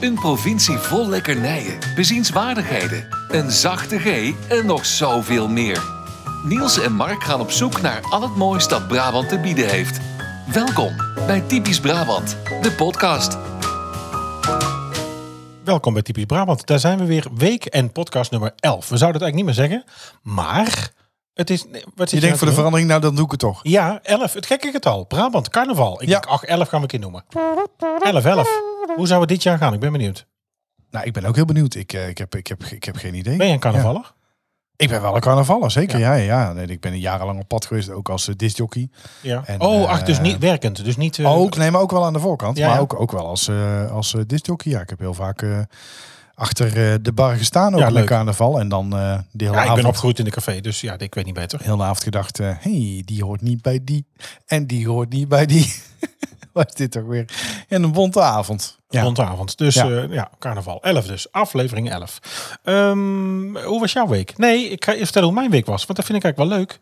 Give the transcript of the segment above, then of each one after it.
Een provincie vol lekkernijen, bezienswaardigheden, een zachte G en nog zoveel meer. Niels en Mark gaan op zoek naar al het moois dat Brabant te bieden heeft. Welkom bij Typisch Brabant, de podcast. Welkom bij Typisch Brabant. Daar zijn we weer, week en podcast nummer 11. We zouden het eigenlijk niet meer zeggen, maar het is... nee, Wat Je nou denkt voor de doen? verandering, nou dan doe ik het toch. Ja, 11. Het gekke getal. Brabant, carnaval. Ik Ja. denk, ach, 11 gaan we een keer noemen. 11, 11. Hoe zou het dit jaar gaan? Ik ben benieuwd. Nou, ik ben ook heel benieuwd. Ik, eh, ik, heb, ik, heb, ik heb geen idee. Ben je een carnavaller? Ik ben wel een carnavaller, zeker. Ja, ja. ja. Nee, ik ben jarenlang op pad geweest, ook als uh, discjockey. Ja. En, oh, ach, dus eh, niet werkend. Dus niet... eh, ook, nee, maar ook wel aan de voorkant. Ja, maar ja. Ook, ook wel als, eh als uh, discjockey. Ja, ik heb heel vaak eh, achter eh, de bar gestaan, ook Ja, leuk. carnaval. En dan eh de hele ja, ik ben avond... opgegroeid in de café, dus ja, ik weet niet beter. Heel de avond gedacht, hé, hey, die hoort niet bij die. En die hoort niet bij die. Wat is dit toch weer? En een bonte avond. Ja. Rondavond. Dus Ja. ja. ja, carnaval. 11 dus. Aflevering 11. Ehm, hoe was jouw week? Nee, ik ga je vertellen hoe mijn week was. Want dat vind ik eigenlijk wel leuk.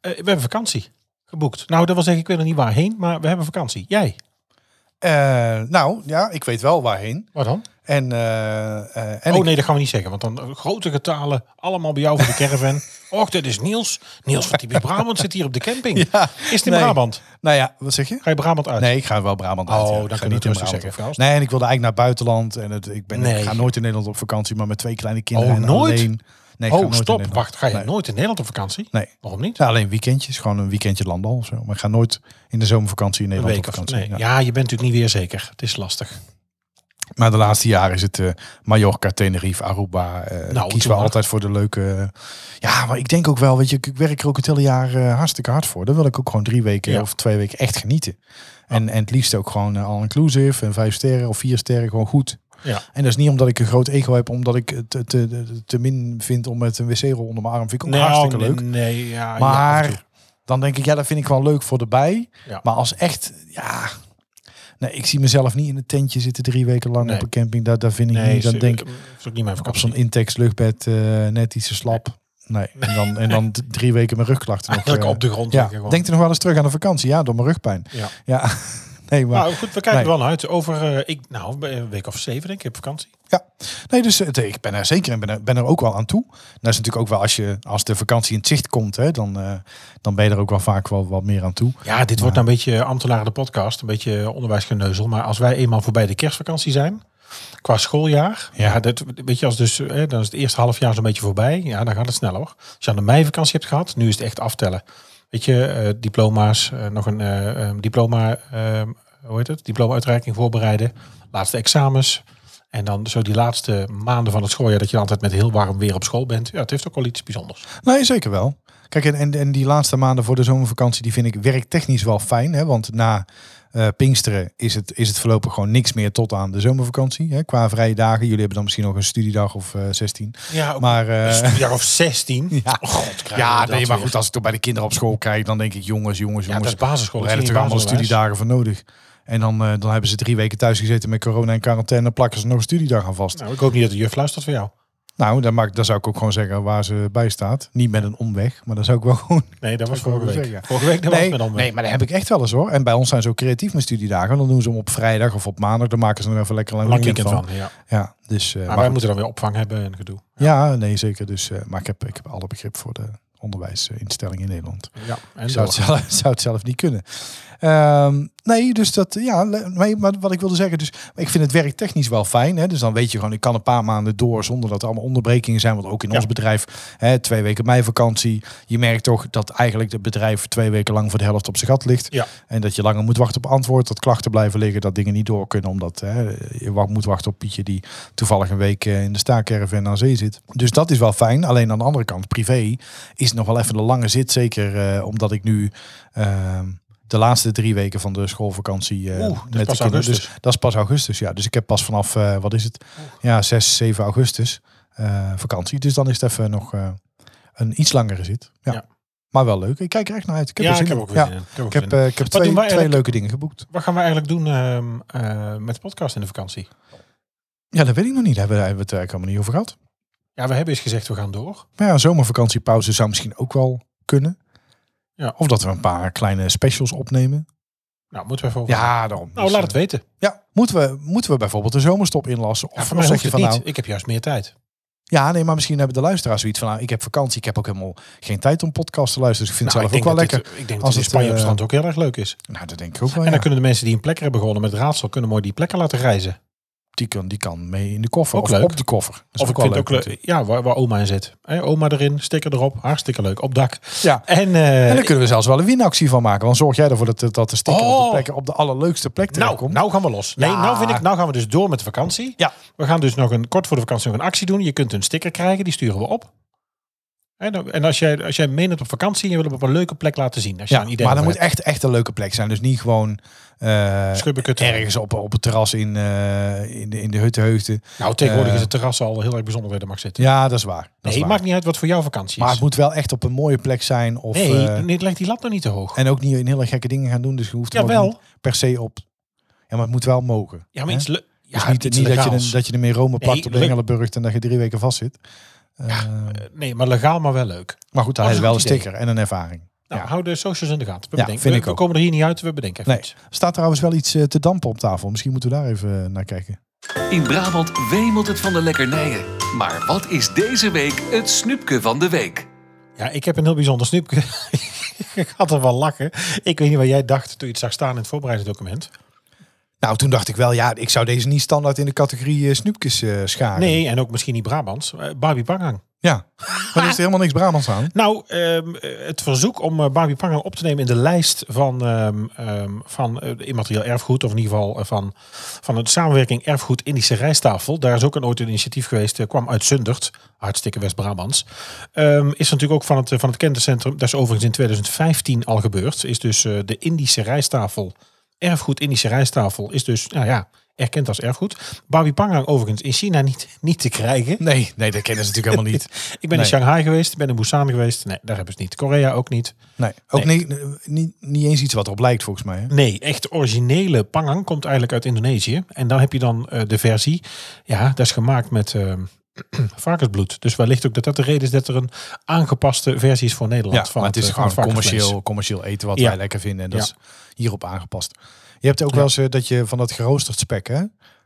Eh, we hebben vakantie geboekt. Nou, dat wil zeggen, ik weet nog niet waarheen, maar we hebben vakantie. Jij? Eh, nou, ja, ik weet wel waarheen. Wat dan? En, eh, eh, en oh nee, dat gaan we niet zeggen. Want dan grote getalen, allemaal bij jou voor de caravan. Och, dit is Niels. Niels van Typisch Brabant zit hier op de camping. Ja, Is het in nee. Brabant? Nou ja, wat zeg je? Ga je Brabant uit? Nee, ik ga wel Brabant uit. Oh, ja. dan we in het rustig Brabant zeggen. Nee, en ik wilde eigenlijk naar buitenland. En het, ik, ben, Nee. ik ga nooit in Nederland op vakantie, maar met twee kleine kinderen. Oh, en nooit? Alleen. Nee, oh, stop. Wacht, ga je Nee. nooit in Nederland op vakantie? Nee. Waarom niet? Ja, alleen weekendjes. Gewoon een weekendje landal of zo. Maar ik ga nooit in de zomervakantie in Nederland op vakantie. nee. Ja. Ja, je bent natuurlijk niet weer zeker. Het is lastig. Maar de laatste jaren is het eh Mallorca, Tenerife, Aruba. eh Nou, kiezen we altijd voor de leuke... ja, maar ik denk ook wel, weet je, ik werk er ook het hele jaar eh, hartstikke hard voor. Dan wil ik ook gewoon drie weken Ja. of twee weken echt genieten. En, en het liefst ook gewoon eh, all-inclusive en vijf sterren of vier sterren, gewoon goed. Ja. En dat is niet omdat ik een groot ego heb, omdat ik het te, te, te min vind om met een wc-rol onder mijn arm. Vind ik ook hartstikke nee, leuk. Nee, ja, Maar dan denk ik, ja, dat vind ik wel leuk voor de bij. Ja. Maar als echt, ja... Nee, ik zie mezelf niet in een tentje zitten drie weken lang Nee. op een camping. Dat, dat vind ik nee, niet. Dan is- denk ik is ook niet mijn op zo'n Intex luchtbed eh, net iets te slap. Nee. En dan, en dan drie weken mijn rugklachten nog. Eh, op de grond ja. Denk er nog wel eens terug aan de vakantie? Ja, door mijn rugpijn. Ja. Ja. Nee, maar... Nou goed, we kijken Nee. er wel naar uit. Over, eh, ik, nou, een week of zeven denk ik op vakantie. Ja, nee, dus het- ik ben er zeker en ben er, ben er ook wel aan toe. Dat is natuurlijk ook wel als je als de vakantie in het zicht komt, hè, dan, eh, dan ben je er ook wel vaak wel wat meer aan toe. Ja, dit wordt nou een beetje ambtenaren de podcast, een beetje onderwijsgeneuzel. Maar als wij eenmaal voorbij de kerstvakantie zijn, qua schooljaar, ja, Ja. dat, weet je, als dus, hè, dan is het eerste half jaar zo'n beetje voorbij. Ja, dan gaat het sneller hoor. Als je aan de meivakantie hebt gehad, nu is het echt aftellen. Weet je, eh, diploma's, eh, nog een eh, eh, diploma, eh, hoe heet het? Diploma-uitreiking voorbereiden, laatste examens. En dan zo die laatste maanden van het schooljaar, dat je altijd met heel warm weer op school bent. Ja, het heeft ook wel iets bijzonders. Nee, zeker wel. Kijk, en, en die laatste maanden voor de zomervakantie, die vind ik werktechnisch wel fijn. Hè? Want na eh, Pinksteren is het, is het voorlopig gewoon niks meer tot aan de zomervakantie. Hè? Qua vrije dagen. Jullie hebben dan misschien nog een studiedag of eh 16. Ja, Maar eh, een studiejaar of 16. Ja. Oh, God, ja, dat nee, maar weer. goed, als ik toch bij de kinderen op school kijk, dan denk ik, jongens, jongens, Ja, dat jongens. is basisschool. we dat hebben er allemaal studiedagen voor nodig. En dan, dan hebben ze drie weken thuis gezeten met corona en quarantaine. Dan plakken ze nog een studiedag aan vast. Nou, ik hoop niet dat de juf luistert voor jou. Nou, dan, maak, dan zou ik ook gewoon zeggen waar ze bij staat. Niet met een omweg, maar dan zou ik wel gewoon Nee, dat was Dat vorige week. zeggen. Vorige week dat was Nee, met nee, maar dat heb ik echt wel eens hoor. En bij ons zijn ze ook creatief met studiedagen. Dan doen ze hem op vrijdag of op maandag. Dan maken ze er even lekker een lang weekend, van. van. Ja. Ja, dus. eh, Maar maar wij moeten dan weer opvang hebben en gedoe. Ja, nee, zeker. Dus, eh, maar ik heb, ik heb alle begrip voor de onderwijsinstelling in Nederland. Ja, en zou het, zelf, zou het zelf niet kunnen. Ehm, nee, dus dat, ja, nee, maar wat ik wilde zeggen, dus ik vind het werk technisch wel fijn. Hè? Dus dan weet je gewoon, ik kan een paar maanden door zonder dat er allemaal onderbrekingen zijn. Want ook in Ja. ons bedrijf, hè, twee weken meivakantie. Je merkt toch dat eigenlijk het bedrijf twee weken lang voor de helft op zijn gat ligt. Ja. En dat je langer moet wachten op antwoord, dat klachten blijven liggen, dat dingen niet door kunnen. Omdat hè, je moet wachten op Pietje die toevallig een week eh, in de staakerven aan zee zit. Dus dat is wel fijn. Alleen aan de andere kant, privé, is nog wel even een lange zit. Zeker eh, omdat ik nu ehm, de laatste drie weken van de schoolvakantie eh Oeh, met pas de kinderen. augustus. Dus dat is pas augustus, ja. Dus ik heb pas vanaf, eh, wat is het? Ja, 6, 7 augustus vakantie. Dus dan is het even nog een iets langere zit. Ja. Ja. Maar wel leuk. Ik kijk er echt naar uit. Ik heb ja, er zin ik heb ook weer Ja. in. Ik heb, Ik heb, ik heb twee, leuke dingen geboekt. Wat gaan we eigenlijk doen ehm, eh, met de podcast in de vakantie? Ja, dat weet ik nog niet. Daar hebben we hebben we het eigenlijk helemaal niet over gehad. Ja, we hebben eens gezegd, we gaan door. Maar ja, een zomervakantiepauze zou misschien ook wel kunnen. Ja. Of dat we een paar kleine specials opnemen. Nou, moeten we even over. Ja, daarom. nou, Dus, laat het weten. Ja, moeten we, moeten we bijvoorbeeld de zomerstop inlassen? Ja, Of, voor of zeg je van niet. nou... Ik heb juist meer tijd. Ja, nee, maar misschien hebben de luisteraars zoiets van... Nou, ik heb vakantie, ik heb ook helemaal geen tijd om podcast te luisteren. Dus ik vind Nou, het zelf ook wel lekker. Dit, ik denk als dat in Spanje op eh, strand ook heel erg leuk is. Nou, dat denk ik ook wel, En ja. dan kunnen de mensen die een plek hebben gewonnen met raadsel, kunnen mooi die plekken laten reizen. Die, kan, die kan mee in de koffer. Ook of leuk. op de koffer. Dat is Of ik vind ook leuk. Ja, waar, waar oma in zit. Oma erin, sticker erop. Hartstikke leuk. Op dak. Ja. En, eh, En dan kunnen we zelfs wel een winactie van maken. Dan zorg jij ervoor dat, dat de sticker op, Oh. de plek, op de allerleukste plek nou, terechtkomt. nou gaan we los. Nee, Ja. nou vind ik, nou gaan we dus door met de vakantie. Ja. We gaan dus nog een kort voor de vakantie nog een actie doen. Je kunt een sticker krijgen, die sturen we op. En, en als jij, als jij meeneemt op vakantie, je wil hem op een leuke plek laten zien. Als je ja, een idee maar dan moet echt, echt een leuke plek zijn. Dus niet gewoon. Schubbekutten. ergens op, op het terras in, eh, in, de, in de. Nou, tegenwoordig Eh. is het terras al heel erg bijzonder waar je er mag zitten. Ja, dat is waar. Dat nee, is waar. maakt niet uit wat voor jouw vakantie Maar is. het moet wel echt op een mooie plek zijn. Of, nee, nee, leg die lat nog niet te hoog. en ook niet in hele gekke dingen gaan doen. Dus je hoeft niet per se op... Ja, maar het moet wel mogen. Ja, maar iets Dus ja, niet, niet dat, je, dat je in Rome plakt Nee, op de le- Engelenburg en dat je drie weken vast zit. Eh, Eh, Nee, maar legaal, maar wel leuk. maar goed, heb is wel een sticker en een ervaring. Nou, Ja. hou de socials in de gaten. We, Ja, bedenken. vind we, ik we ook. komen er hier niet uit, we bedenken even Nee. iets. staat trouwens wel iets eh, te dampen op tafel. Misschien moeten we daar even eh, naar kijken. In Brabant wemelt het van de lekkernijen. Maar wat is deze week het snoepje van de week? Ja, ik heb een heel bijzonder snoepje. ik had er wel lachen. Ik weet niet wat jij dacht toen je het zag staan in het voorbereidingsdocument. Nou, toen dacht ik wel, ja, ik zou deze niet standaard in de categorie eh, snoepjes eh, scharen. Nee, en ook misschien niet Brabants. Eh, Barbie Pangang. Ja, maar er is er helemaal niks Brabants aan. Nou, ehm, eh, het verzoek om Barbie Pangang op te nemen in de lijst van, ehm, van immaterieel erfgoed, of in ieder geval van, van de samenwerking erfgoed Indische rijsttafel. Daar is ook een ooit een initiatief geweest, kwam uit Zundert, hartstikke West-Brabants. Is natuurlijk ook van het, van het kenniscentrum, dat is overigens in 2015 al gebeurd, is dus de Indische rijsttafel, erfgoed Indische rijsttafel, is dus, nou ja, erkend als erfgoed. Barbie Pangang overigens in China niet, niet te krijgen. Nee, nee, dat kennen ze natuurlijk helemaal niet. Ik ben Nee. in Shanghai geweest, ik ben in Busan geweest. Nee, daar hebben ze niet. Korea ook niet. Nee, ook Nee. Niet, niet, niet eens iets wat erop lijkt volgens mij. Hè? Nee, echt originele pangang komt eigenlijk uit Indonesië. En dan heb je dan eh, de versie. Ja, dat is gemaakt met eh, varkensbloed. Dus wellicht ook dat dat de reden is dat er een aangepaste versie is voor Nederland. Ja, van maar het is eh, gewoon commercieel, commercieel eten wat Ja. wij lekker vinden. En dat Ja. is hierop aangepast. Je hebt ook wel eens eh, dat je van dat geroosterd spek, hè?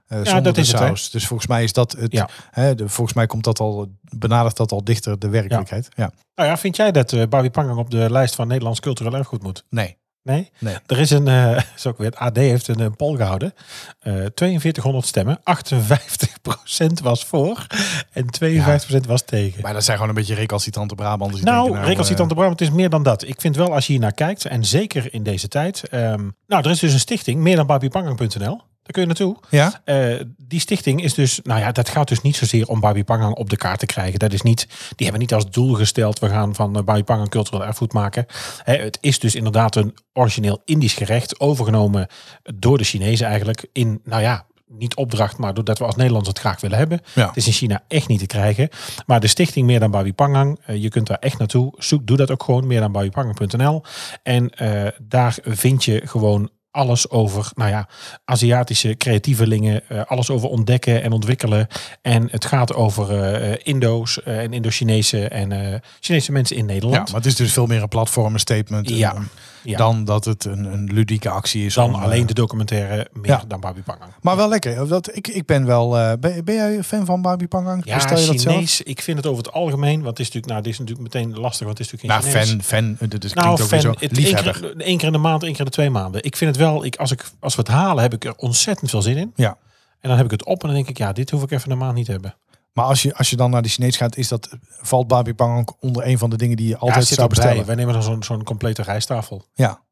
Zonder dat is het, saus. Dus volgens mij is dat het. Ja. Hè, de, volgens mij komt dat al, benadert dat al dichter de werkelijkheid. Ja. Nou ja, vind jij dat eh Barbie Pangang op de lijst van Nederlands cultureel erfgoed moet? Nee. Nee? Nee. Er is een, eh is ook weer, het AD heeft een, eh, poll gehouden. Eh 4200 stemmen, 58% was voor en 52% was tegen. Maar dat zijn gewoon een beetje recalcitrante Brabanders. die Nou, denken, recalcitrante Brabant is meer dan dat. Ik vind wel, als je hier naar kijkt, en zeker in deze tijd. ehm, nou, er is dus een stichting, meer dan barbiepangang.nl. Daar kun je naartoe. ja? Eh, die stichting is dus, nou ja, dat gaat dus niet zozeer om Barbie Pangang op de kaart te krijgen. Dat is niet, die hebben niet als doel gesteld, we gaan van eh, Barbie Pangang cultureel erfgoed maken. Hè, het is dus inderdaad een origineel Indisch gerecht, overgenomen door de Chinezen eigenlijk. In, nou ja, niet opdracht, maar doordat we als Nederlanders het graag willen hebben. Ja. Het is in China echt niet te krijgen. Maar de stichting Meer dan Barbie Pangang, eh, je kunt daar echt naartoe. Zoek, doe dat ook gewoon, meer dan. En daar vind je gewoon alles over, nou ja, Aziatische creatievelingen, eh, alles over ontdekken en ontwikkelen. En het gaat over eh, Indo's eh, en Indo-Chinese en Chinese mensen in ja, Nederland. maar het is dus veel meer een platform, een statement. Ja. Ja. Dan dat het een, een ludieke actie is. dan om, alleen eh, de documentaire meer ja. dan Barbie Pangang. Maar wel lekker. Dat, ik, ik ben wel. eh, ben, ben jij fan van Barbie Pangang? Ja, Bestel je dat zelf? Chinees, ik vind het over het algemeen, want het is natuurlijk, nou, dit is natuurlijk meteen lastig, want het is natuurlijk Nou, geen Chinees. fan, fan. Dat Nou, klinkt ook weer fan, zo. Liefhebber. keer, één keer in de maand, één keer in de twee maanden. Ik vind het wel, ik, als, ik, als we het halen, heb ik er ontzettend veel zin in. Ja. En dan heb ik het op en dan denk ik, ja, dit hoef ik even een maand niet te hebben. Maar als je, als je dan naar de Chinees gaat, is dat, valt Barbie Pangang onder een van de dingen die je altijd zou bestellen. Wij nemen dan zo'n zo'n complete rijsttafel. Ja.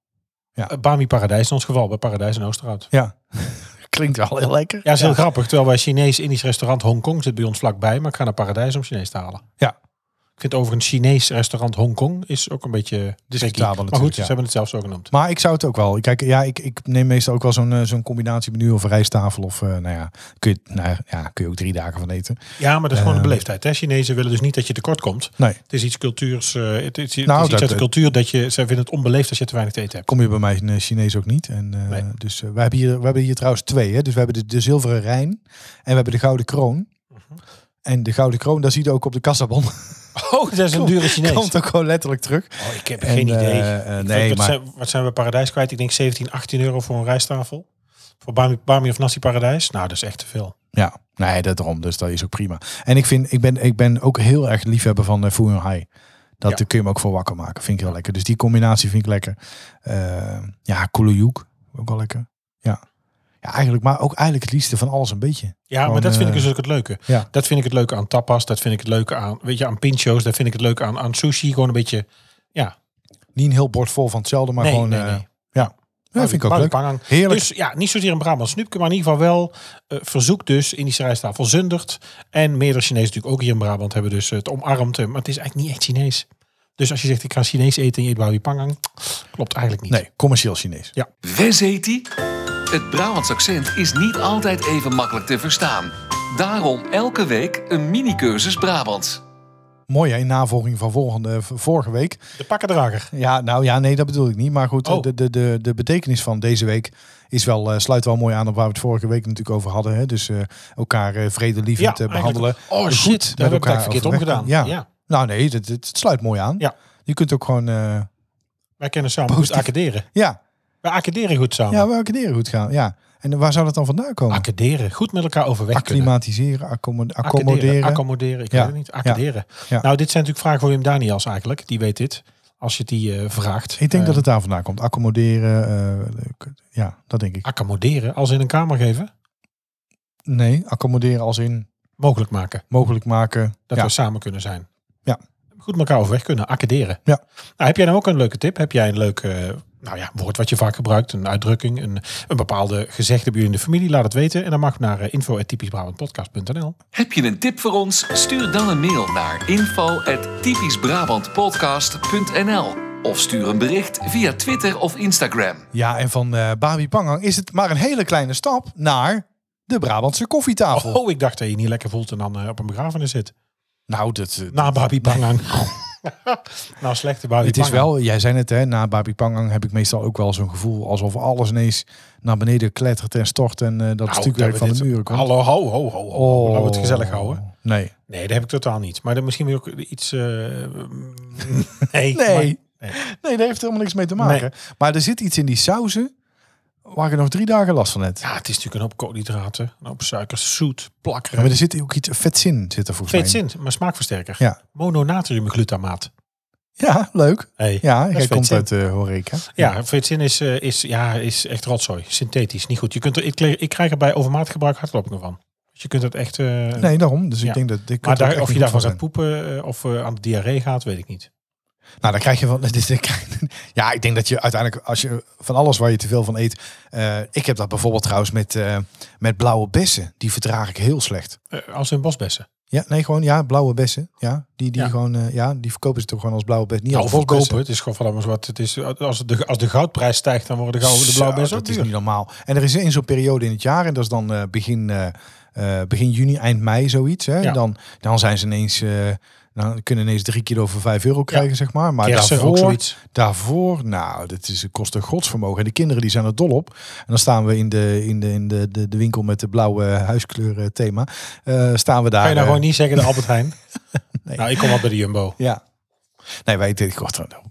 Ja. Uh, Bami Paradijs in ons geval, bij Paradijs in Oosterhout. Ja. Klinkt wel heel lekker. Ja, is heel grappig. Terwijl wij Chinees-Indisch restaurant Hongkong zit bij ons vlakbij. Maar ik ga naar Paradijs om Chinees te halen. Ja. Ik vind overigens Chinees restaurant Hongkong is ook een beetje Discutabel tricky. Maar goed, natuurlijk, ze ja. hebben het zelf zo genoemd. Maar ik zou het ook wel. Kijk, ja, ik, ik neem meestal ook wel zo'n eh, zo'n combinatie menu of een rijsttafel. Of uh, nou ja, kun je, nou ja, kun je ook drie dagen van eten. Ja, maar dat is gewoon Uh, een beleefdheid. Hè? Chinezen willen dus niet dat je tekort komt. Nee. Het is iets cultuurs. Uh, het is, het Nou, is iets uit de cultuur dat je. Zij vinden het onbeleefd als je te weinig te eten hebt. Kom je bij mij in Chinees ook niet. En, Nee. Dus we, hebben hier, we hebben hier trouwens twee. Hè? Dus we hebben de, de zilveren Rijn en we hebben de gouden kroon. Mhm. En de gouden kroon, daar zie je ook op de kassabon. Oh, dat is een dure Chinees. Komt ook gewoon letterlijk terug. Oh, ik heb En, geen idee. eh, eh, Ik- nee, wat, maar- zijn, wat zijn we paradijs kwijt? Ik denk 17, 18 euro voor een rijsttafel. Voor Bami, Bami of Nasi Paradijs. Nou, dat is echt te veel. Ja, nee, dat erom. Dus dat is ook prima. En ik, vind, ik, ben, ik ben ook heel erg liefhebber van uh, Fu Hai. Dat Ja. kun je me ook voor wakker maken. Vind ik heel lekker. Dus die combinatie vind ik lekker. Uh, ja, Kulujuk. Ook wel lekker. Ja. Ja, eigenlijk. Maar ook eigenlijk het liefste van alles een beetje. Ja, Gewoon, maar dat vind ik eh, dus ook het leuke. ja. Dat vind ik het leuke aan tapas. Dat vind ik het leuke aan, weet je, aan pinchos. Dat vind ik het leuke aan, aan sushi. Gewoon een beetje, ja. Niet een heel bord vol van hetzelfde, maar nee, gewoon... nee, eh, nee. ja. ja, vind ik ook leuk. pangang. Heerlijk. Dus ja, niet zozeer een Brabant snoepje, maar in ieder geval wel eh, verzoek dus Indische rijsttafel Zundert. En meerdere Chinezen natuurlijk ook hier in Brabant hebben dus het omarmd. Maar het is eigenlijk niet echt Chinees. Dus als je zegt ik ga Chinees eten en je eet pangang, klopt eigenlijk niet. nee, commercieel Chinees. Wes heet die? Het Brabants accent is niet altijd even makkelijk te verstaan. Daarom elke week een mini-cursus Brabants. Mooi hè, in navolging van volgende, vorige week. De pakkendrager. Ja, nou ja, nee, dat bedoel ik niet. Maar goed, Oh. de, de, de, de betekenis van deze week is wel, eh, sluit wel mooi aan op waar we het vorige week natuurlijk over hadden. Hè? Dus eh, elkaar eh, vredelievend eh, behandelen. Oh Goed shit, met daar heb ik elkaar het verkeerd omgedaan. Ja. Ja. Nou nee, het, het, het sluit mooi aan. Ja. Je kunt ook gewoon, eh, Wij kennen samen goed Positief. accaderen. ja, Accaderen goed samen. ja, welke deren goed gaan. Ja. En waar zou dat dan vandaan komen? Accaderen. Goed met elkaar overweg. Acclimatiseren, accommo- Accommoderen. accommoderen. Accommoderen. Ik Ja. weet het niet. Accaderen. Ja. Nou, dit zijn natuurlijk vragen voor Wim Daniels eigenlijk. Die weet dit. Als je die eh, vraagt. Ik denk Eh, dat het daar vandaan komt. Accommoderen, eh, ja, dat denk ik. Accommoderen. Als in een kamer geven. Nee, accommoderen als in Mogelijk maken. mogelijk maken. Dat ja. we samen kunnen zijn. Ja. Goed met elkaar overweg kunnen. Accaderen. Ja. Nou, heb jij nou ook een leuke tip? Heb jij een leuk eh, nou ja, woord wat je vaak gebruikt? Een uitdrukking? Een, een bepaalde gezegde bij jullie in de familie? Laat het weten. En dan mag naar uh, info.typischbrabantpodcast.nl Heb je een tip voor ons? Stuur dan een mail naar info@typischbrabantpodcast.nl of stuur een bericht via Twitter of Instagram. Ja, en van eh Babi Pangang is het maar een hele kleine stap naar de Brabantse koffietafel. Oh, ik dacht dat je niet lekker voelt en dan eh, op een begrafenis zit. Nou, dat, eh, Na Babi Pangang. nou, slechte Babi het is wel, jij zei het, hè, na Babi Pangang heb ik meestal ook wel zo'n gevoel alsof alles ineens naar beneden klettert en stort en eh, dat Nou, stukwerk dat van de muren komt. Hallo, ho, ho, ho. ho. Oh. Laten we het gezellig houden. Nee. Nee, dat heb ik totaal niet. Maar dan misschien weer ook iets... eh, nee. Nee. maar- Nee, daar heeft helemaal niks mee te maken. Maar er zit iets in die sauzen waar je nog drie dagen last van hebt. ja, het is natuurlijk een hoop koolhydraten, een hoop suikers, zoet, Ja, plakkeren. maar er zit ook iets vetzin zit er volgens Vet mij. zin, maar smaakversterker. Ja. Mononatriumglutamaat. Ja, leuk. Hey. Ja, jij komt vetzin. uit uh, Horeca. Ja, vetzin is, eh, is, ja, is echt rotzooi. Synthetisch, niet goed. Je kunt er, ik, krijg- ik krijg er bij overmatig gebruik hartkloppingen van. Dus je kunt het echt... eh, Nee, daarom. Dus Ja. ik denk dat dit maar daar, of je daarvan gaat poepen eh, of eh, aan de diarree gaat, weet ik niet. Nou, dan krijg je van. Ja, ik denk dat je uiteindelijk, als je van alles waar je te veel van eet. eh, ik heb dat bijvoorbeeld trouwens met, eh, met blauwe bessen. Die verdraag ik heel slecht. Eh, als in bosbessen. Ja, nee, gewoon ja, blauwe bessen. Ja, die, die Ja. gewoon, ja, die verkopen ze toch gewoon als blauwe bessen. Niet Nou, als verkopen. Het is gewoon van alles wat het is. Als de, als de goudprijs stijgt, dan worden de, gouden, de blauwe bessen ook Dat is duur. niet normaal. En er is in zo'n periode in het jaar, en dat is dan begin, begin juni, eind mei zoiets. Hè? Ja. Dan, dan zijn ze ineens. Eh, dan kunnen ineens drie kilo voor vijf euro krijgen, zeg maar. Maar Kersen, ook daarvoor, daarvoor, nou, dat is, kost een godsvermogen. En de kinderen die zijn er dol op. En dan staan we in de, in de, in de, de, de winkel met de blauwe huiskleur eh, thema. Eh, staan we daar. Kan je nou eh, gewoon niet zeggen de Albert Heijn? Nee. Nou, ik kom al bij de Jumbo. Ja. Nee, wij, ik,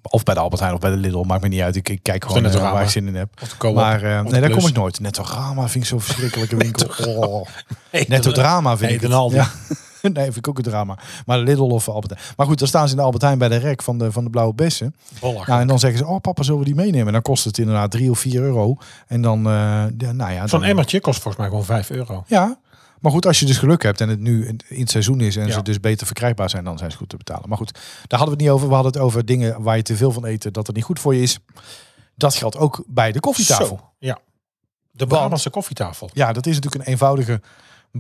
of bij de Albert Heijn of bij de Lidl, maakt me niet uit. Ik, ik kijk gewoon de eh, waar ik zin in heb. Maar eh, nee, daar kom ik nooit. Nettorama vind ik zo'n verschrikkelijke winkel. Oh. Netto drama vind ik. Aldi. Ja. nee, vind ik ook een drama. Maar Lidl of Albert Heijn. Maar goed, dan staan ze in de Albert Heijn bij de rek van de, van de blauwe bessen. Nou, en dan zeggen ze, oh papa, zullen we die meenemen? En dan kost het inderdaad 3 of 4 euro. En dan, eh, nou ja. Zo'n emmertje kost volgens mij gewoon 5 euro. Ja, maar goed, als je dus geluk hebt en het nu in het seizoen is en Ja. ze dus beter verkrijgbaar zijn, dan zijn ze goed te betalen. Maar goed, daar hadden we het niet over. We hadden het over dingen waar je te veel van eet, dat het niet goed voor je is. Dat geldt ook bij de koffietafel. Zo, ja. De Brabantse koffietafel. Ja, dat is natuurlijk een eenvoudige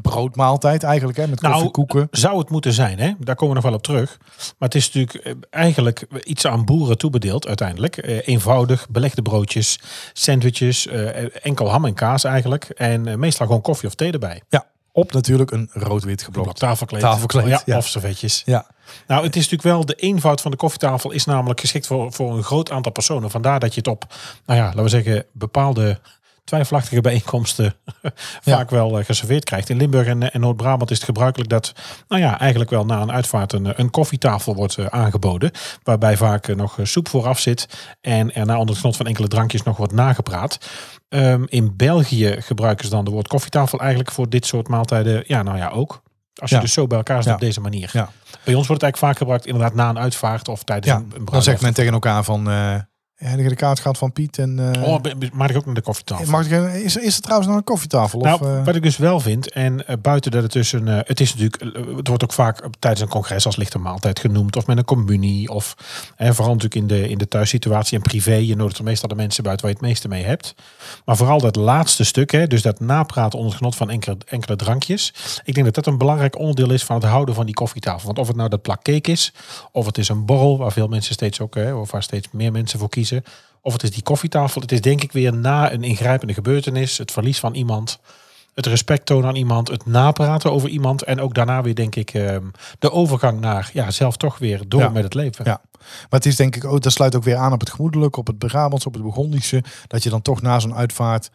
broodmaaltijd eigenlijk, hè, met Nou, koffie, koeken. Zou het moeten zijn, hè? Daar komen we nog wel op terug. Maar het is natuurlijk eh, eigenlijk iets aan boeren toebedeeld uiteindelijk. Eh, eenvoudig, belegde broodjes, sandwiches, eh, enkel ham en kaas eigenlijk. En eh, meestal gewoon koffie of thee erbij. Ja, op natuurlijk een rood-wit Blok geblokt. tafelkleed. Tafelkleed, ja, ja. Of servetjes. Ja, Nou, het is natuurlijk wel de eenvoud van de koffietafel is namelijk geschikt voor, voor een groot aantal personen. Vandaar dat je het op, nou ja, laten we zeggen, bepaalde twijfelachtige bijeenkomsten vaak wel eh, geserveerd krijgt. In Limburg en, en Noord-Brabant is het gebruikelijk dat, nou ja, eigenlijk wel na een uitvaart een, een koffietafel wordt eh, aangeboden. Waarbij vaak eh, nog eh, soep vooraf zit en er na onder het genot van enkele drankjes nog wordt nagepraat. Ehm, in België gebruiken ze dan de woord koffietafel eigenlijk voor dit soort maaltijden. Ja, nou ja, ook. Als je Ja. dus zo bij elkaar zit Ja. op deze manier. Ja. Bij ons wordt het eigenlijk vaak gebruikt inderdaad na een uitvaart of tijdens een, een dan zegt men tegen elkaar van... eh heb de kaart gehad van Piet? En, Oh, mag ik ook naar de koffietafel? mag ik, is, er- is er trouwens nog een koffietafel? Nou, of, eh, wat ik dus wel vind, en eh, buiten dat het dus een, eh, het is natuurlijk, het wordt ook vaak tijdens een congres als lichte maaltijd genoemd, of met een communie, of eh, vooral natuurlijk in de, in de thuissituatie en privé, je nodigt er meestal de mensen buiten waar je het meeste mee hebt. Maar vooral dat laatste stuk, hè, dus dat napraten onder het genot van enkele, enkele drankjes. Ik denk dat dat een belangrijk onderdeel is van het houden van die koffietafel. Want of het nou dat plak cake is, of het is een borrel, waar veel mensen steeds ook, hè, of waar steeds meer mensen voor kiezen. Of het is die koffietafel. Het is denk ik weer na een ingrijpende gebeurtenis, het verlies van iemand, het respect tonen aan iemand, het napraten over iemand. En ook daarna weer denk ik ehm, de overgang naar ja, zelf toch weer door Ja. met het leven. Ja. Maar het is denk ik ook, dat sluit ook weer aan op het gemoedelijke, op het Brabants, op het Burgondische. Dat je dan toch na zo'n uitvaart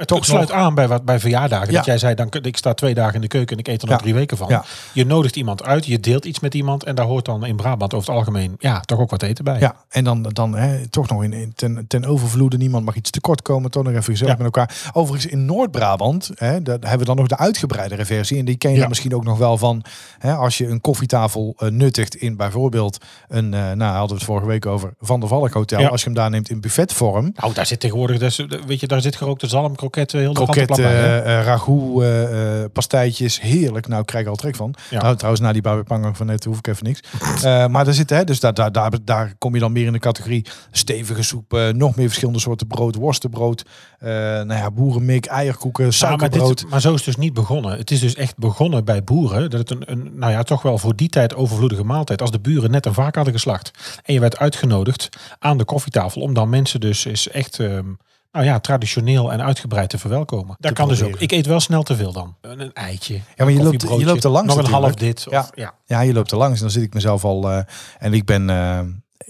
Het, Toch het sluit nog- aan bij, wat, bij verjaardagen. Ja. Dat jij zei, dan, ik sta twee dagen in de keuken en ik eet er nog Ja. drie weken van. Ja. Je nodigt iemand uit, je deelt iets met iemand. En daar hoort dan in Brabant over het algemeen ja, toch ook wat eten bij. Ja, en dan, dan hè, toch nog in, in- ten, ten overvloede. Niemand mag iets tekort komen. Toch nog even gezellig met elkaar. Overigens in Noord-Brabant hè, daar hebben we dan nog de uitgebreidere versie. En die ken je misschien ook nog wel van. Hè, als je een koffietafel eh, nuttigt in bijvoorbeeld een, eh nou hadden we het vorige week over, Van der Valk Hotel. Als je hem daar neemt in buffetvorm. Nou, daar zit tegenwoordig, dus, weet je, daar zit gerookte zalm, kroketten, heel de Kroket, kant bij. hè? eh, eh, ragout, eh, pastijtjes, heerlijk. Nou, ik krijg al trek van. Ja. Nou, trouwens, na die babipangang van net hoef ik even niks. Maar daar zit, hè, dus daar, daar, daar, daar kom je dan meer in de categorie stevige soep, nog meer verschillende soorten brood, worstenbrood, nou ja, boerenmik, eierkoeken, Ja, maar, suikerbrood. dit, maar zo is het dus niet begonnen. Het is dus echt begonnen bij boeren. Dat het een, een nou ja, toch wel voor die tijd overvloedige maaltijd. Als de buren net een vark hadden geslacht. En je werd uitgenodigd aan de koffietafel. Om dan mensen dus is echt ehm, nou ja, traditioneel en uitgebreid te verwelkomen. Dat kan dus ook. Ik eet wel snel te veel dan. Een, een eitje. maar je loopt- je loopt er langs Nog een half dit. Of, Ja. ja. Ja, je loopt er langs en dan zit ik mezelf al. eh, en ik ben, eh,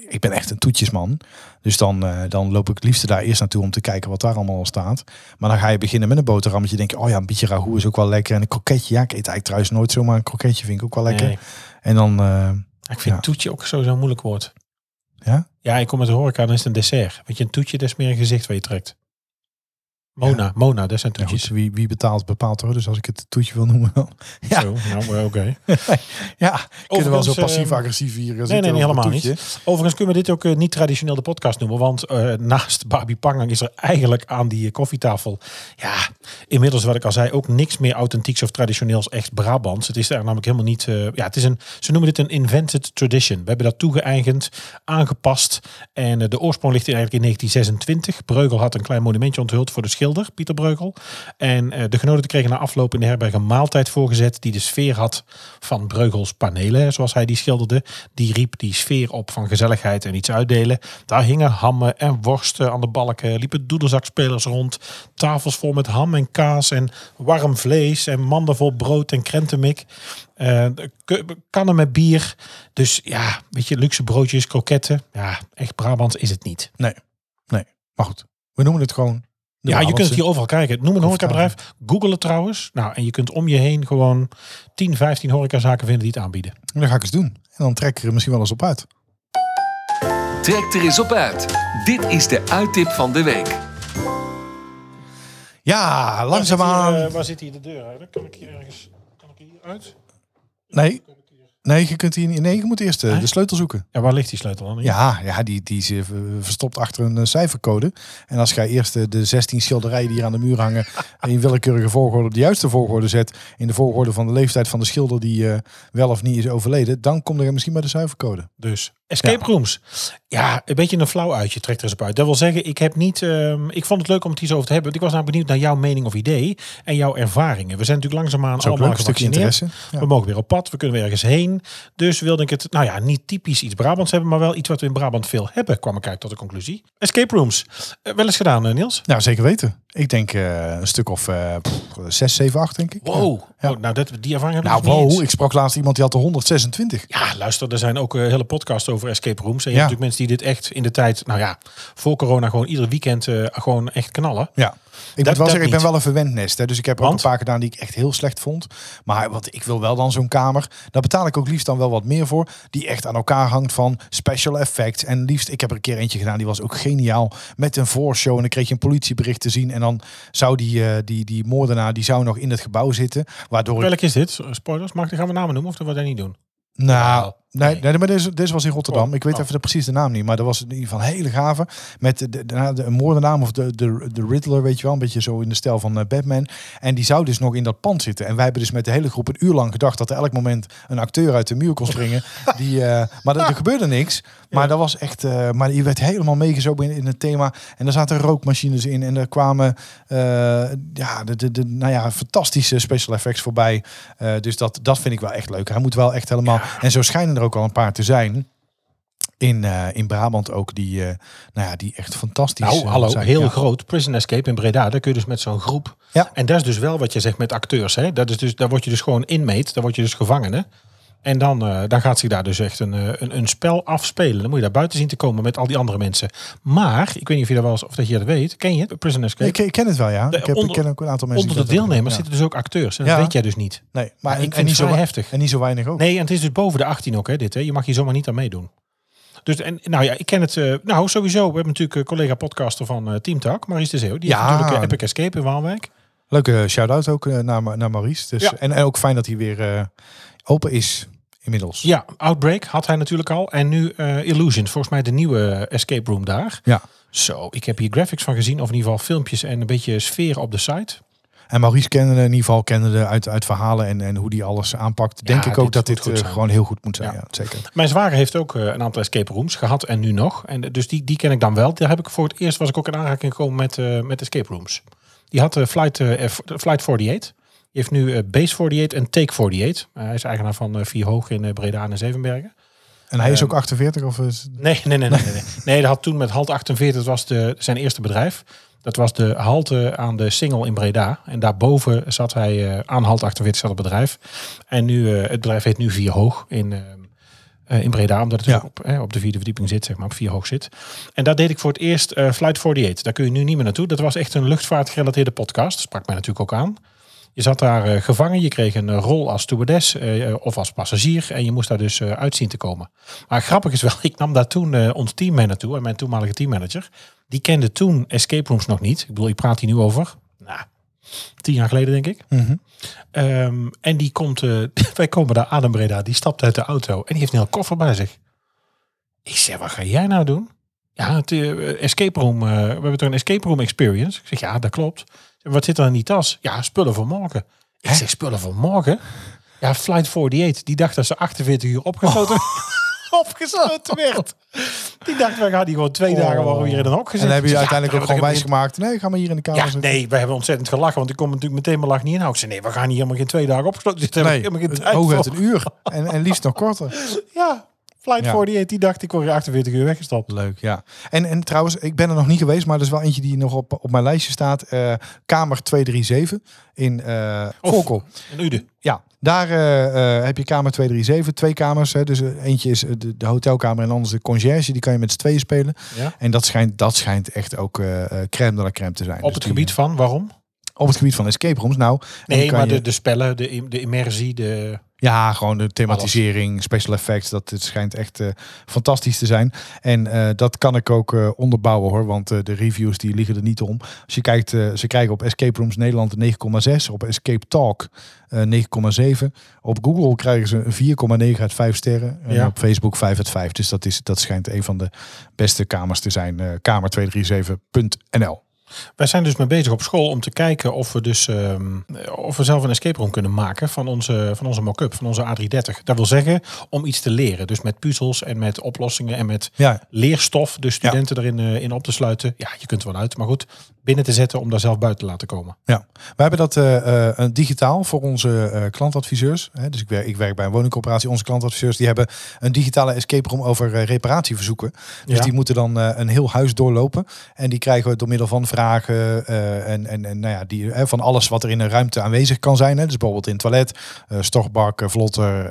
ik ben echt een toetjesman. Dus dan, eh, dan loop ik het liefste daar eerst naartoe om te kijken wat daar allemaal al staat. Maar dan ga je beginnen met een boterhammetje. Denk je, oh ja, een beetje ragout is ook wel lekker. En een kroketje. Ja, ik eet eigenlijk trouwens nooit zomaar een kroketje. Vind ik ook wel lekker. Nee. En dan, Ik vind Ja. toetje ook sowieso een moeilijk woord. ja. Ja, ik kom met de horeca, is het een dessert. Weet je, een toetje, dat is meer een gezicht waar je trekt. Mona, Mona, dat zijn Ja, toetjes. goed, wie, wie betaalt, bepaalt hoor. Dus als ik het toetje wil noemen. dan- Ja, Zo, nou, oké. ja kunnen we wel zo Overigens, eh, passief-agressief hier gaan Nee, nee, helemaal niet. Overigens kunnen we dit ook eh, niet traditioneel de podcast noemen. Want eh, naast Babi Pangang is er eigenlijk aan die eh, koffietafel... Ja, inmiddels wat ik al zei, ook niks meer authentieks of traditioneels echt Brabants. Het is daar namelijk helemaal niet... eh, ja, het is een, ze noemen dit een invented tradition. We hebben dat toegeëigend, aangepast. En eh, de oorsprong ligt eigenlijk in 1926. Breugel had een klein monumentje onthuld voor de schilder, Pieter Breugel. En eh, de genodigden kregen na afloop in de herberg een maaltijd voorgezet... die de sfeer had van Breugels panelen, zoals hij die schilderde. Die riep die sfeer op van gezelligheid en iets uitdelen. Daar hingen hammen en worsten aan de balken. Liepen doedelzakspelers rond. Tafels vol met ham en kaas en warm vlees. En manden vol brood en krentenmik. K- kannen met bier. Dus ja, weet je, luxe broodjes, kroketten. Ja, echt Brabants is het niet. Nee, nee. Maar goed, we noemen het gewoon. Ja, je kunt het hier overal krijgen. Noem een horecabedrijf. Google het trouwens. Nou, en je kunt om je heen gewoon 10, 15 horecazaken vinden die het aanbieden. En dat ga ik eens doen. En dan trek ik er misschien wel eens op uit. Trek er eens op uit. Dit is de uittip van de week. Ja, langzaamaan. Waar, waar zit hier de deur eigenlijk? Kan ik hier ergens kan ik hier uit? Nee. Nee, je kunt. Nee, je moet eerst eh, de sleutel zoeken. Ja, waar ligt die sleutel dan? Ja, ja die, die is eh, verstopt achter een eh, cijfercode. En als jij eerst de 16 schilderijen die hier aan de muur hangen in willekeurige volgorde op de juiste volgorde zet, in de volgorde van de leeftijd van de schilder die wel of niet is overleden, dan kom je misschien bij de cijfercode. Dus escape rooms. Ja, een beetje een flauw uitje trekt er eens op uit. Dat wil zeggen, ik heb niet. ehm, ik vond het leuk om het hier zo over te hebben. Want ik was nou benieuwd naar jouw mening of idee en jouw ervaringen. We zijn natuurlijk langzaamaan allemaal leuk, een stukje interesse. Ja. We mogen weer op pad, we kunnen weer ergens heen. Dus wilde ik het, nou ja, niet typisch iets Brabants hebben, maar wel iets wat we in Brabant veel hebben, kwam ik uit tot de conclusie. Escape rooms. Eh, wel eens gedaan, eh, Niels? Nou, zeker weten. Ik denk eh, een stuk of pff, 6, 7, 8 denk ik. Wow. Ja. Oh, nou, dat, die ervaring heb ik Nou, eens. wow, ik sprak laatst iemand die had er 126. Ja, luister, er zijn ook hele podcasts over escape rooms. En je Ja. hebt natuurlijk mensen die dit echt in de tijd, nou ja, voor corona gewoon ieder weekend gewoon echt knallen. Ja. Ik Dat- moet wel ik ben wel een verwend nest. Hè, dus ik heb er ook een paar gedaan die ik echt heel slecht vond. Maar wat ik wil wel dan zo'n kamer. Daar betaal ik ook liefst dan wel wat meer voor. Die echt aan elkaar hangt van special effects. En liefst, ik heb er een keer eentje gedaan. Die was ook geniaal. Met een voorshow. En dan kreeg je een politiebericht te zien. En dan zou die, eh, die, die moordenaar, die zou nog in het gebouw zitten. Waardoor ik Welk is dit? Spoilers? Mag, gaan we namen noemen of dat we dat niet doen? Nou, nee, nee. maar deze, deze was in Rotterdam. Oh, ik weet oh. even de, precies de naam niet, maar dat was in ieder geval een hele gave. Met de, de, de, de moordenaar of de, de, de Riddler, weet je wel, een beetje zo in de stijl van eh, Batman. En die zou dus nog in dat pand zitten. En wij hebben dus met de hele groep een uur lang gedacht dat er elk moment een acteur uit de muur kon springen. die, eh, maar er, er gebeurde niks. Maar dat was echt, eh, maar je werd helemaal meegezogen in, in het thema. En er zaten rookmachines in en er kwamen, ja, de, de, de, nou ja, fantastische special effects voorbij. Dus dat, dat vind ik wel echt leuk. Hij moet wel echt helemaal. En zo schijnen er ook al een paar te zijn. In, eh, in Brabant ook, die, eh, nou ja, die echt fantastisch Nou, eh, hallo, zijn. heel Ja. groot. Prison Escape in Breda, daar kun je dus met zo'n groep. Ja. En dat is dus wel wat je zegt met acteurs. Hè? Dat is dus, daar word je dus gewoon inmate, daar word je dus gevangene. En dan, eh, dan gaat zich daar dus echt een, eh, een, een spel afspelen. Dan moet je daar buiten zien te komen met al die andere mensen. Maar, ik weet niet of je dat wel eens, of dat je dat weet. Ken je het? Prison Escape? Ik, ik ken het wel, ja. De- ik, heb, onder- ik ken ook een aantal mensen. Onder de deelnemers zitten dus ook acteurs. En dat Ja. weet jij dus niet. Nee, maar Ja, ik en, vind en, niet het zo, heftig. en niet zo weinig ook. Nee, en het is dus boven de 18 ook, hè, dit. Hè? Je mag hier zomaar niet aan meedoen. Dus, en, nou ja, ik ken het. eh, nou, sowieso. We hebben natuurlijk een collega podcaster van eh Team Talk, Maurice de Zeeuw. Die Ja. heeft natuurlijk Epic Escape in Waalwijk. Leuke shout-out ook naar, naar Maurice. Dus, Ja. en, en ook fijn dat hij weer open is inmiddels. Ja, Outbreak had hij natuurlijk al. En nu eh Illusion, volgens mij de nieuwe escape room daar. Ja. Zo, ik heb hier graphics van gezien, of in ieder geval filmpjes en een beetje sfeer op de site. En Maurice kende in ieder geval kende de uit, uit verhalen en, en hoe die alles aanpakt. Denk ik ook dit dat dit goed eh, gewoon heel goed moet zijn. Ja. Ja, zeker. Mijn zwager heeft ook eh, een aantal escape rooms gehad en nu nog. En dus die, die ken ik dan wel. Daar heb ik voor het eerst was ik ook in aanraking gekomen met, met escape rooms. Die had Flight, Flight 48. Die heeft nu eh, Base 48 en Take 48. Uh, hij is eigenaar van eh, Vier Hoog in eh, Breda en Zevenbergen. En hij is Ehm, ook 48 of is Nee, nee, nee, nee. Nee, nee. dat had toen met Halt 48, dat was de, zijn eerste bedrijf. Dat was de halte aan de Singel in Breda. En daarboven zat hij eh, aan Halt 48 zat het bedrijf. En nu, eh, het bedrijf heet nu Vier Hoog in, eh, eh, in Breda. Omdat het Ja. op, eh, op de vierde verdieping zit, zeg maar, op Vier Hoog zit. En daar deed ik voor het eerst eh, Flight 48. Daar kun je nu niet meer naartoe. Dat was echt een luchtvaartgerelateerde podcast. Dat sprak mij natuurlijk ook aan. Je zat daar eh, gevangen, je kreeg een eh, rol als stewardess eh, of als passagier en je moest daar dus uit zien te komen. Maar grappig is wel, ik nam daar toen ons team mee naartoe en mijn toenmalige teammanager, die kende toen escape rooms nog niet. Ik bedoel, ik praat hier nu over, nou, tien jaar geleden denk ik. Mhm. Ehm, en die komt, wij komen daar aan Breda, die stapt uit de auto en die heeft een heel koffer bij zich. Ik zeg, wat ga jij nou doen? Ja, het escape room, we hebben toch een escape room experience? Ik zeg, ja, dat klopt. Wat zit er in die tas? Ja, spullen voor morgen. Ik zeg, spullen voor morgen? Ja, Flight 48, die dacht dat ze 48 uur opgesloten, opgesloten werd. Die dacht, wij gaan die gewoon twee dagen worden we hier in een hok gezet. En dan heb je uiteindelijk ja, ook gewoon wijs gemaakt. Nee, ga maar hier in de kamer ja, zitten. nee, we hebben ontzettend gelachen, want ik kom natuurlijk meteen mijn lach niet inhouden. Ik zei, nee, we gaan hier helemaal geen twee dagen opgesloten zitten. Nee, Hebben we helemaal geen tijd een uur. En, en liefst nog korter. Ja, Flight Ja. 48, die dacht, ik word hier 48 uur weggestapt. Leuk, ja. En, en trouwens, ik ben er nog niet geweest, maar er is wel eentje die nog op, op mijn lijstje staat. Eh, kamer 237 in Of- Volkel. Een Ude. Ja, daar eh, heb je kamer 237, twee kamers. Hè. Dus eentje is de, de hotelkamer en anders de conciërge. Die kan je met z'n tweeën spelen. Ja. En dat schijnt, dat schijnt echt ook crème de la crème te zijn. Op Dus het gebied van, waarom? Op het gebied van escape rooms. Nou, Nee, maar je- de, de spellen, de, de immersie, de... Ja, gewoon de thematisering, special effects, dat het schijnt echt eh, fantastisch te zijn. En eh, dat kan ik ook eh, onderbouwen hoor, want de reviews die liggen er niet om. Als je kijkt, ze krijgen op Escape Rooms Nederland een 9,6, op Escape Talk eh 9,7. Op Google krijgen ze een 4,9 uit 5 sterren en Ja. op Facebook 5 uit 5. Dus dat, is, dat schijnt een van de beste kamers te zijn, eh kamer237.nl. Wij zijn dus mee bezig op school om te kijken of we dus ehm, of we zelf een escape room kunnen maken van onze, van onze mock-up, van onze A330. Dat wil zeggen om iets te leren. Dus met puzzels en met oplossingen en met Ja, leerstof de studenten erin eh, in op te sluiten. Ja, je kunt er wel uit, maar goed, binnen te zetten om daar zelf buiten te laten komen. Ja, we hebben dat een digitaal voor onze klantadviseurs. Hè, dus ik werk, ik werk bij een woningcorporatie. Onze klantadviseurs die hebben een digitale escape room over reparatieverzoeken. Dus Ja. die moeten dan een heel huis doorlopen. En die krijgen we door middel van eh, en, en, en nou ja, die, eh, van alles wat er in een ruimte aanwezig kan zijn. Hè. Dus bijvoorbeeld in het toilet, stochtbak, eh, vlotter,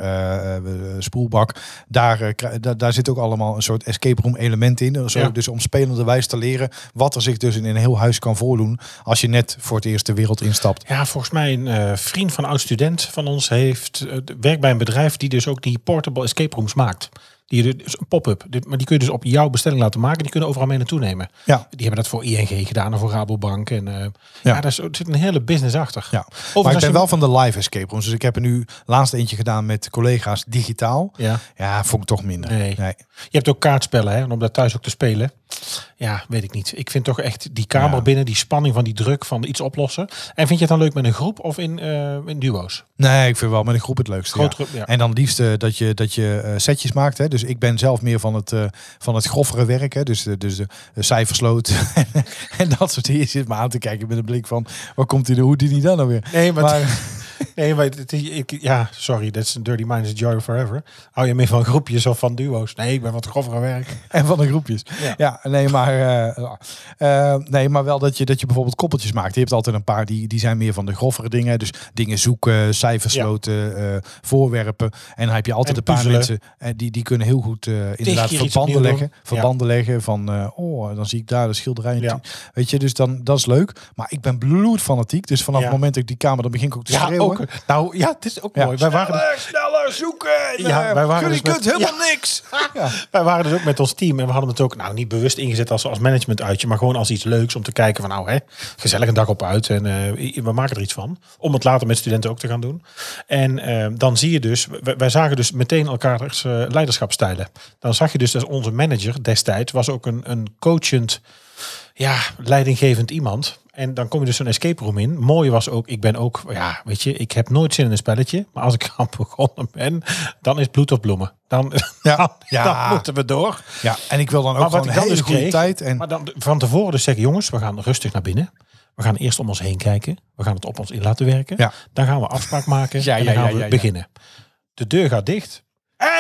spoelbak. Daar, daar, daar zit ook allemaal een soort escape room element in. Zo, Ja. Dus om spelende wijs te leren wat er zich dus in een heel huis kan voordoen als je net voor het eerst de wereld instapt. Ja, volgens mij een vriend van een oud student van ons heeft werkt bij een bedrijf die dus ook die portable escape rooms maakt. Die je dus een pop-up, Dit- maar die kun je dus op jouw bestelling laten maken. Die kunnen overal mee naartoe nemen. Ja. Die hebben dat voor ING gedaan en voor Rabobank en eh, ja, Ja. daar zit een hele business achter. Ja. Maar ik ben wel van de live escape rooms. Dus ik heb er nu laatst eentje gedaan met collega's digitaal. Ja. Ja, vond ik toch minder. Nee. Je hebt ook kaartspellen, hè? En om dat thuis ook te spelen. Ja, weet ik niet. Ik vind toch echt die kamer Ja. binnen, die spanning van die druk van iets oplossen. En vind je het dan leuk met een groep of in, eh, in duo's? Nee, ik vind wel met een groep het leukste. Groot ja. groep, ja. En dan liefst dat je, dat je eh, setjes maakt. Hè. Dus ik ben zelf meer van het, eh van het groffere werk. Hè. Dus, de, dus de, cijfersloot en dat soort dingen. Je zit me aan te kijken met een blik van... waar komt hij de hoe die niet dan nou weer? Nee, maar, Maar, nee, maar het, ik, ja, sorry, dat is een dirty mind is joy forever. Hou je meer van groepjes of van duo's? Nee, ik ben wat grovere werk. en van de groepjes. Ja. Ja, nee, maar, eh, eh, nee, maar wel dat je, dat je bijvoorbeeld koppeltjes maakt. Je hebt altijd een paar die, die zijn meer van de groffere dingen. Dus dingen zoeken, cijfersloten, eh, voorwerpen. En dan heb je altijd En een paar puzzelen. mensen en die, die kunnen heel goed inderdaad verbanden leggen. Verbanden leggen van, oh, dan zie ik daar de schilderij. Ja. Weet je, dus dan, dat is leuk. Maar ik ben bloedfanatiek. Dus vanaf Ja. het moment dat ik die kamer, dan begin ik ook te Ja, schreeuwen. Ook. Nou, ja, het is ook Ja. mooi. Wij waren, dus, sneller zoeken! Ja, wij waren Jullie dus met- helemaal niks! Ja. wij waren dus ook met ons team en we hadden het ook nou niet bewust ingezet als, als management uitje, maar gewoon als iets leuks om te kijken van nou hè, gezellig een dag op uit en eh, we maken er iets van. Om het later met studenten ook te gaan doen. En eh, dan zie je dus, wij, wij zagen dus meteen elkaars eh leiderschapstijlen. Dan zag je dus dat onze manager destijds was ook een, een coachend, ja, leidinggevend iemand. En dan kom je dus zo'n escape room in. Mooie was ook, ik ben ook, ja, weet je, ik heb nooit zin in een spelletje. Maar als ik aan begonnen ben, dan is bloed of bloemen. Dan, Ja. dan, Ja. dan moeten we door. ja, en ik wil dan ook Maar gewoon een dan hele dus goede kreeg, tijd. En Maar dan van tevoren dus zeggen, jongens, we gaan rustig naar binnen. We gaan eerst om ons heen kijken. We gaan het op ons in laten werken. Ja. Dan gaan we afspraak maken. Ja, en dan gaan we beginnen. De deur gaat dicht.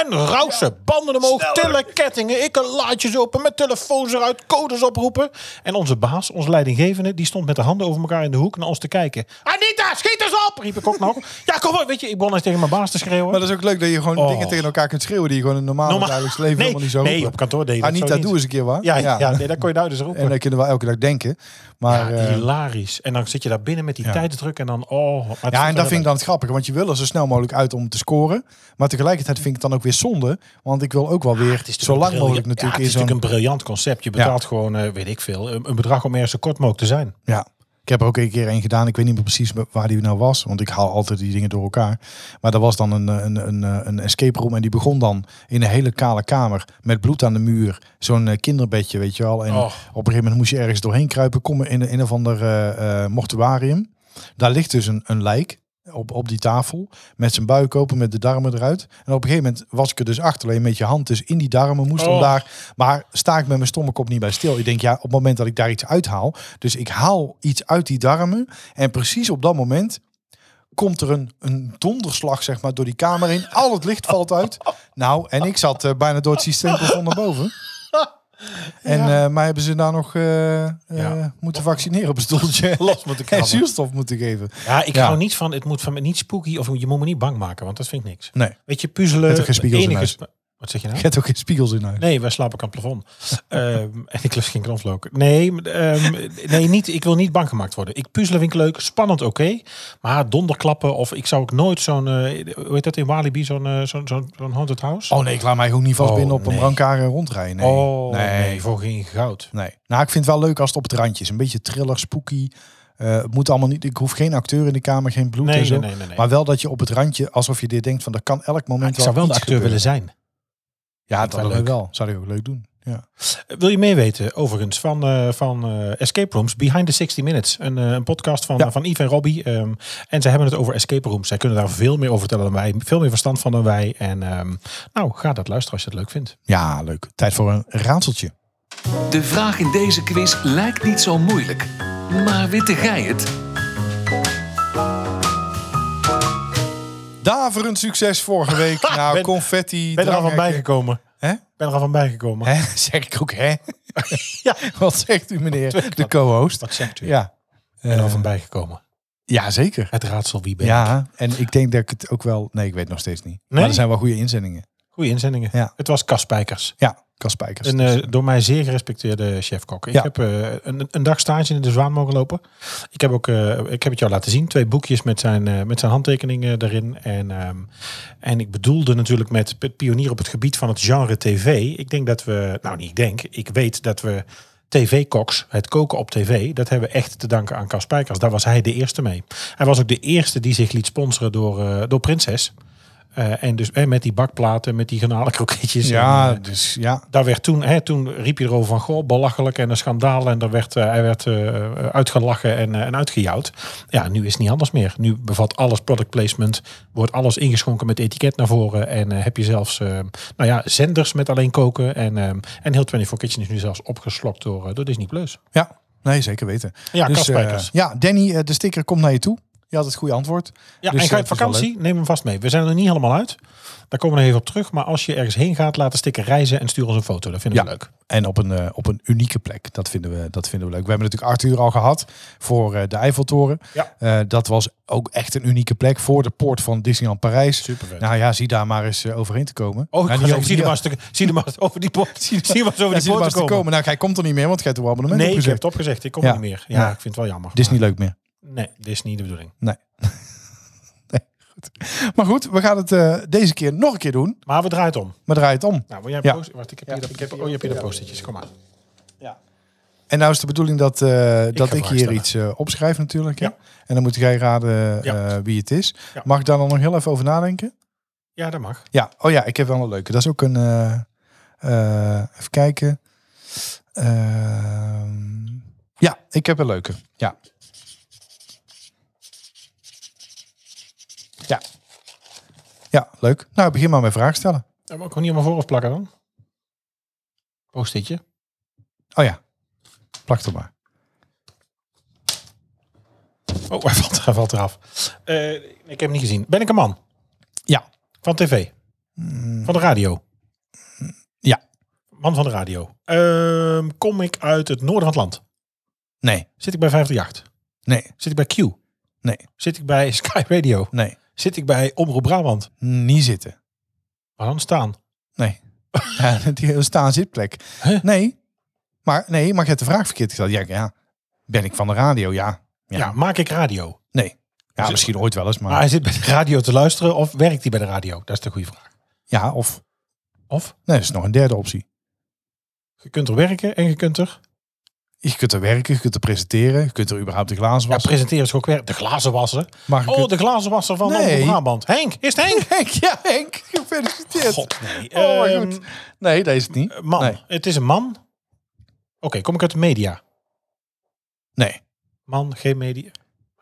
En rausen, banden omhoog, tillen, kettingen, ik laadjes open, met telefoons eruit, codes oproepen. En onze baas, onze leidinggevende, die stond met de handen over elkaar in de hoek naar ons te kijken. Anita, schiet eens op, riep ik ook nog. Ja, kom op, weet je, ik begon eens tegen mijn baas te schreeuwen. Maar dat is ook leuk dat je gewoon Oh. dingen tegen elkaar kunt schreeuwen die je gewoon in Normaal- dagelijks leven nee, helemaal niet zo nee, op kantoor deed Anita, doe eens een keer wat. ja, ja. nee, dat kon je nou dus roepen. En dat kunnen we elke dag denken. Maar, ja, eh, hilarisch. En dan zit je daar binnen met die Ja. tijdsdruk en dan, oh. ja, en dat vind ik dan het grappige. Want je wil er zo snel mogelijk uit om te scoren. Maar tegelijkertijd vind ik het dan ook weer zonde. Want ik wil ook wel weer Het is zo lang mogelijk natuurlijk ja, het is natuurlijk een briljant concept. Je betaalt gewoon, eh, weet ik veel, een, een bedrag om ergens zo kort mogelijk te zijn. Ja. Ik heb er ook een keer een gedaan. Ik weet niet meer precies waar die nou was. Want ik haal altijd die dingen door elkaar. Maar dat was dan een, een, een, een escape room. En die begon dan in een hele kale kamer. Met bloed aan de muur. Zo'n eh, kinderbedje, weet je wel. En Oh. op een gegeven moment moest je ergens doorheen kruipen. Kom in een, of ander eh, eh, mortuarium. Daar ligt dus een, een lijk op, op die tafel. Met zijn buik open, met de darmen eruit. En op een gegeven moment was ik er dus achter. Alleen met je hand dus in die darmen moest om Oh. daar. Maar sta ik met mijn stommekop niet bij stil. Ik denk, ja, op het moment dat ik daar iets uithaal. Dus ik haal iets uit die darmen. En precies op dat moment komt er een, een donderslag, zeg maar, door die kamer in. Al het licht valt uit. Nou, en ik zat eh, bijna door het systeemplafond naar boven. En, Ja. eh, maar hebben ze daar nog eh, eh, Ja. moeten vaccineren op een stoeltje. Los moeten En zuurstof moeten geven. Ja, ik Ja. hou niet van, het moet van me niet spooky of je moet me niet bang maken, want dat vind ik niks. Nee, Weet je, puzzelen. In enige Wat zeg je nou? je hebt ook geen spiegels in huis. Nee, wij slapen op het plafond. Ehm, en ik lust geen knoflook. Nee, ehm, nee niet, ik wil niet bang gemaakt worden. Ik puzzelen vind ik leuk, spannend oké. maar donderklappen of ik zou ook nooit zo'n, eh, hoe heet dat in Walibi, zo'n eh, zo'n haunted house? Oh nee, ik laat mij ook niet vast Oh, binnen op een brancard rondrijden. Nee. Oh, nee. nee. voor geen goud. Nee. Nou, ik vind het wel leuk als het op het randje is. Een beetje thriller, spooky. Eh, het moet allemaal niet. Ik hoef geen acteur in de kamer, geen bloed Nee, en zo. nee, nee. Maar wel dat je op het randje, alsof je dit denkt van, er kan elk moment ik zou wel de acteur willen zijn. Ja, dat wel. leuk. wel. Zou ik ook leuk doen. Ja. Wil je meer weten, overigens, van, eh, van eh, Escape Rooms, Behind the 60 Minutes. Een, eh, een podcast van, Ja. van Yves en Robbie. ehm, en zij hebben het over escape rooms. Zij kunnen daar veel meer over vertellen dan wij. Veel meer verstand van dan wij. En ehm, nou, ga dat luisteren als je het leuk vindt. ja, leuk. Tijd voor een raadseltje. De vraag in deze quiz lijkt niet zo moeilijk. Maar witte gij het? Daverend succes vorige week. Nou, Ben- confetti. Ben er al van bijgekomen? Hè? Ben er al van bijgekomen? Hè? Zeg ik ook, hè? Ja. Wat zegt u meneer, de co-host? Wat zegt u? Ja. En er Eh, van bijgekomen. ja, zeker. Het raadsel wie ben ik. Ja, en ik denk dat ik het ook wel... Nee, ik weet nog steeds niet. Maar er zijn wel goede inzendingen. Goeie inzendingen. Ja. Het was Cas Spijkers. Ja, Een eh, door mij zeer gerespecteerde chefkok. Ik Ja. heb eh, een, een dag stage in de Zwaan mogen lopen. Ik heb, ook, eh, ik heb het jou laten zien. Twee boekjes met zijn, eh, met zijn handtekeningen erin. En, ehm, en ik bedoelde natuurlijk met pionier op het gebied van het genre tv. Ik denk dat we, nou niet ik denk, ik weet dat we tv-koks, het koken op tv, dat hebben we echt te danken aan Cas Spijkers. Daar was hij de eerste mee. Hij was ook de eerste die zich liet sponsoren door, eh, door Prinses. Eh, en dus eh, met die bakplaten, met die garnalenkroketjes. ja, en, eh, dus ja. daar werd toen, hè, toen riep je erover van goh, belachelijk en een schandaal. En daar werd, eh, hij werd uitgelachen en, en uitgejouwd. Ja, nu is het niet anders meer. Nu bevat alles product placement, wordt alles ingeschonken met etiket naar voren. En heb je zelfs, nou ja, zenders met alleen koken. En, en heel 24 Kitchen is nu zelfs opgeslokt door, door Disney+. Plus. Ja, nee, zeker weten. Ja, dus, ja, Danny, de sticker komt naar je toe. Je had het goede antwoord. Ja, Dus, en ga je eh, op het vakantie, neem hem vast mee. We zijn er nog niet helemaal uit. Daar komen we nog even op terug. Maar als je ergens heen gaat, laat de sticker reizen en stuur ons een foto. Dat vinden we Ja. leuk. En op een, eh, op een unieke plek. Dat vinden, we, dat vinden we leuk. We hebben natuurlijk Arthur al gehad voor eh, de Eiffeltoren. Ja. Dat was ook echt een unieke plek voor de poort van Disneyland Parijs. Super vet. Nou ja, zie daar maar eens overheen te komen. Oh, ik Nou, niet over zie er maar, eens te- zie er maar over die poort. Zie er maar over Ja, die zie poort te komen. komen. Nou, hij komt er niet meer, want hij heeft een abonnement Nee, ik heb opgezegd. het opgezegd. Ik kom niet meer. Ja, ik vind het wel jammer. Dit is niet leuk meer. Nee, dit is niet de bedoeling. Nee. nee goed. Maar goed, we gaan het eh, deze keer nog een keer doen. Maar we draaien het om. Maar draai het om. Nou, wil jij Ja. post- Wacht, ik heb hier, ik heb, oh, je hebt hier de post-itjes. Kom maar. En nou is de bedoeling dat, eh, dat ga ik hier stellen. iets eh, opschrijf natuurlijk. hè? Ja. En dan moet jij raden Ja. eh, wie het is. Ja. Mag ik daar dan nog heel even over nadenken? Ja, dat mag. Ja, oh ja, ik heb wel een leuke. Dat is ook een. eh, eh, even kijken. Ehm, ja, ik heb een leuke. Ja. Ja. Ja, leuk. Nou, begin maar met vragen stellen. Dat moet ik gewoon niet mijn voorhoofd plakken dan. Post-itje. Oh ja, plak er maar. Oh, hij valt, hij valt eraf. Eh, ik heb hem niet gezien. Ben ik een man? Ja. Van tv? Van de radio? Ja. Man van de radio. Ehm, kom ik uit het noorden van het land? Nee, Zit ik bij 538? nee, Zit ik bij Q? nee, Zit ik bij Sky Radio? nee. Zit ik bij Omroep Brabant? Niet zitten. Waar dan staan? Nee. ja, die staan zitplek. Huh? Nee. Maar nee, maar je hebt de vraag verkeerd gesteld. Ja, ja. Ben ik van de radio? Ja. Ja, Ja. maak ik radio? Nee. Ja, misschien ooit wel eens, maar... Maar hij zit bij de radio te luisteren of werkt hij bij de radio? Dat is de goede vraag. Ja, of... Of Nee, dat is nog een derde optie. je kunt er werken en je kunt er... Je kunt er werken, je kunt er presenteren, je kunt er überhaupt de glazen Ja, wassen. presenteren is ook werk. De glazenwasser. maar je Oh, kunt... de glazenwasser van Nee. Brabant. Henk, is het Henk? Henk, ja Henk, gefeliciteerd. God, nee. Oh, maar Ehm, goed. Nee, dat is het niet. Man, Nee. het is een man. Oké, kom ik uit de media? Nee. Man, geen media.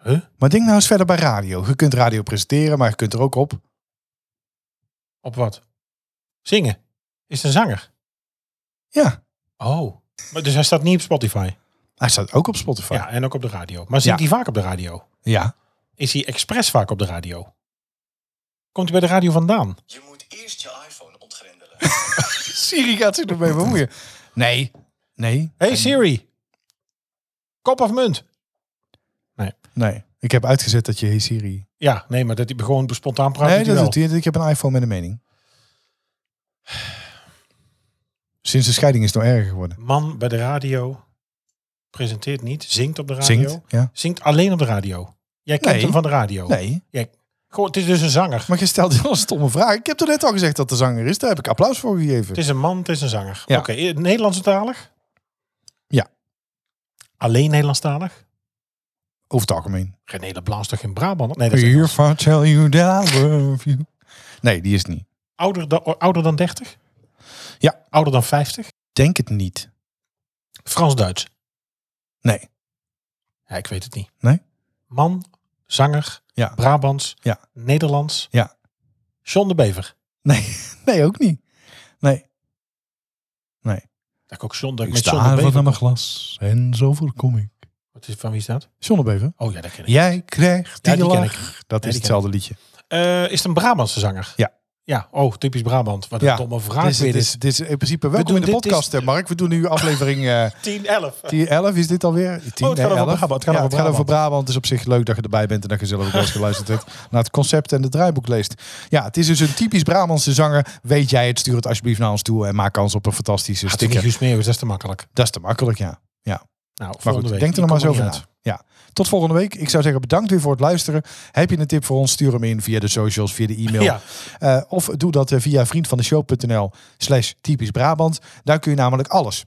Huh? Maar denk nou eens verder bij radio. Je kunt radio presenteren, maar je kunt er ook op. Op wat? Zingen. Is het een zanger? Ja, Oh. Maar dus hij staat niet op Spotify. hij staat ook op Spotify. Ja, en ook op de radio. Maar zingt Ja. hij vaak op de radio? ja. Is hij expres vaak op de radio? Komt hij bij de radio vandaan? Je moet eerst je iPhone ontgrendelen. Siri gaat zich ermee bemoeien. Nee. Nee. Hey Siri. Kop of munt? Nee. Ik heb uitgezet dat je Hey Siri... Ja, nee, maar dat hij gewoon spontaan praat. nee, dat wel. doet hij. Ik heb een iPhone met een mening. Sinds de scheiding is het nog erger geworden. Man bij de radio. Presenteert niet. Zingt op de radio. Zingt. Ja. Zingt alleen op de radio. Jij kent Nee. hem van de radio. Nee. Jij, gewoon, het is dus een zanger. Maar je stelt heel een stomme vraag. Ik heb toch net al gezegd dat de zanger is. Daar heb ik applaus voor gegeven. Het is een man, het is een zanger. Ja. Oké, eh, Nederlandstalig? Ja. Alleen Nederlandstalig? Over het algemeen. René Leblanc is toch in Brabant? Nee, dat is tell you that I love you. Nee, die is niet. ouder, dan, ouder dan 30? Ja. Ouder dan 50? Denk het niet. Frans-Duits? Nee. Ja, ik weet het niet. Nee? Man, zanger, Ja. Brabants, Ja. Nederlands. Ja. John de Bever. Nee. Nee, ook niet. Nee. Nee. Dat ik ook John, dat ik Ik met John de Bever. naar mijn glas en zo voorkom ik. Wat is, van wie is dat? Zonnebeven. Oh ja, dat ken ik. Jij krijgt Ja, die, lach. ik. Dat Ja, is hetzelfde liedje. Eh, is het een Brabantse zanger? Ja. Ja, oh, typisch Brabant. Wat een domme vraag dit is, dit dit. is, dit is in principe welkom in de podcast, is- hè, Mark. We doen nu aflevering eh 10, 11. 10, 11 is dit alweer? 10, Oh, het gaat over Brabant. Het gaat ja, over het gaat over Brabant. Het is op zich leuk dat je erbij bent en dat je zelf ook wel eens geluisterd hebt naar het concept en het draaiboek leest. Ja, het is dus een typisch Brabantse zanger. Weet jij het? Stuur het alsjeblieft naar ons toe en maak kans op een fantastische niet sticker. Meeuwis, dat is te makkelijk. Dat is te makkelijk, ja. ja. Nou, Maar goed, week. denk er nog maar eens komt over er na. Ja. Tot volgende week. Ik zou zeggen bedankt weer voor het luisteren. Heb je een tip voor ons? Stuur hem in via de socials, via de e-mail. Ja. Eh, of doe dat eh, via vriendvandeshow.nl slash typisch Brabant. Daar kun je namelijk alles.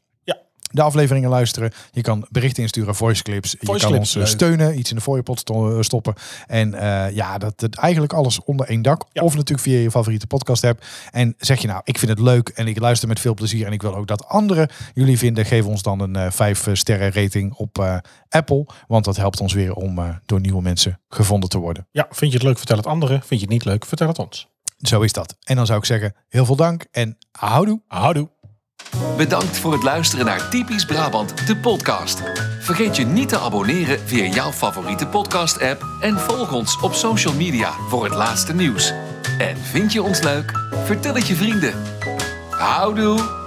De afleveringen luisteren. Je kan berichten insturen, voice clips. je kan clips, ons eh, leuk. steunen, iets in de sto- eh, stoppen. En eh, ja, dat, dat eigenlijk alles onder één dak. Ja. Of natuurlijk via je favoriete podcast app. En zeg je nou, ik vind het leuk en ik luister met veel plezier. En ik wil ook dat anderen jullie vinden. Geef ons dan een eh 5 sterren rating op Apple. Want dat helpt ons weer om door nieuwe mensen gevonden te worden. Ja, vind je het leuk, vertel het anderen. Vind je het niet leuk, vertel het ons. Zo is dat. En dan zou ik zeggen, heel veel dank en houdoe. Houdoe. Bedankt voor het luisteren naar Typisch Brabant, de podcast. Vergeet je niet te abonneren via jouw favoriete podcast-app en volg ons op social media voor het laatste nieuws. En vind je ons leuk? Vertel het je vrienden. Houdoe!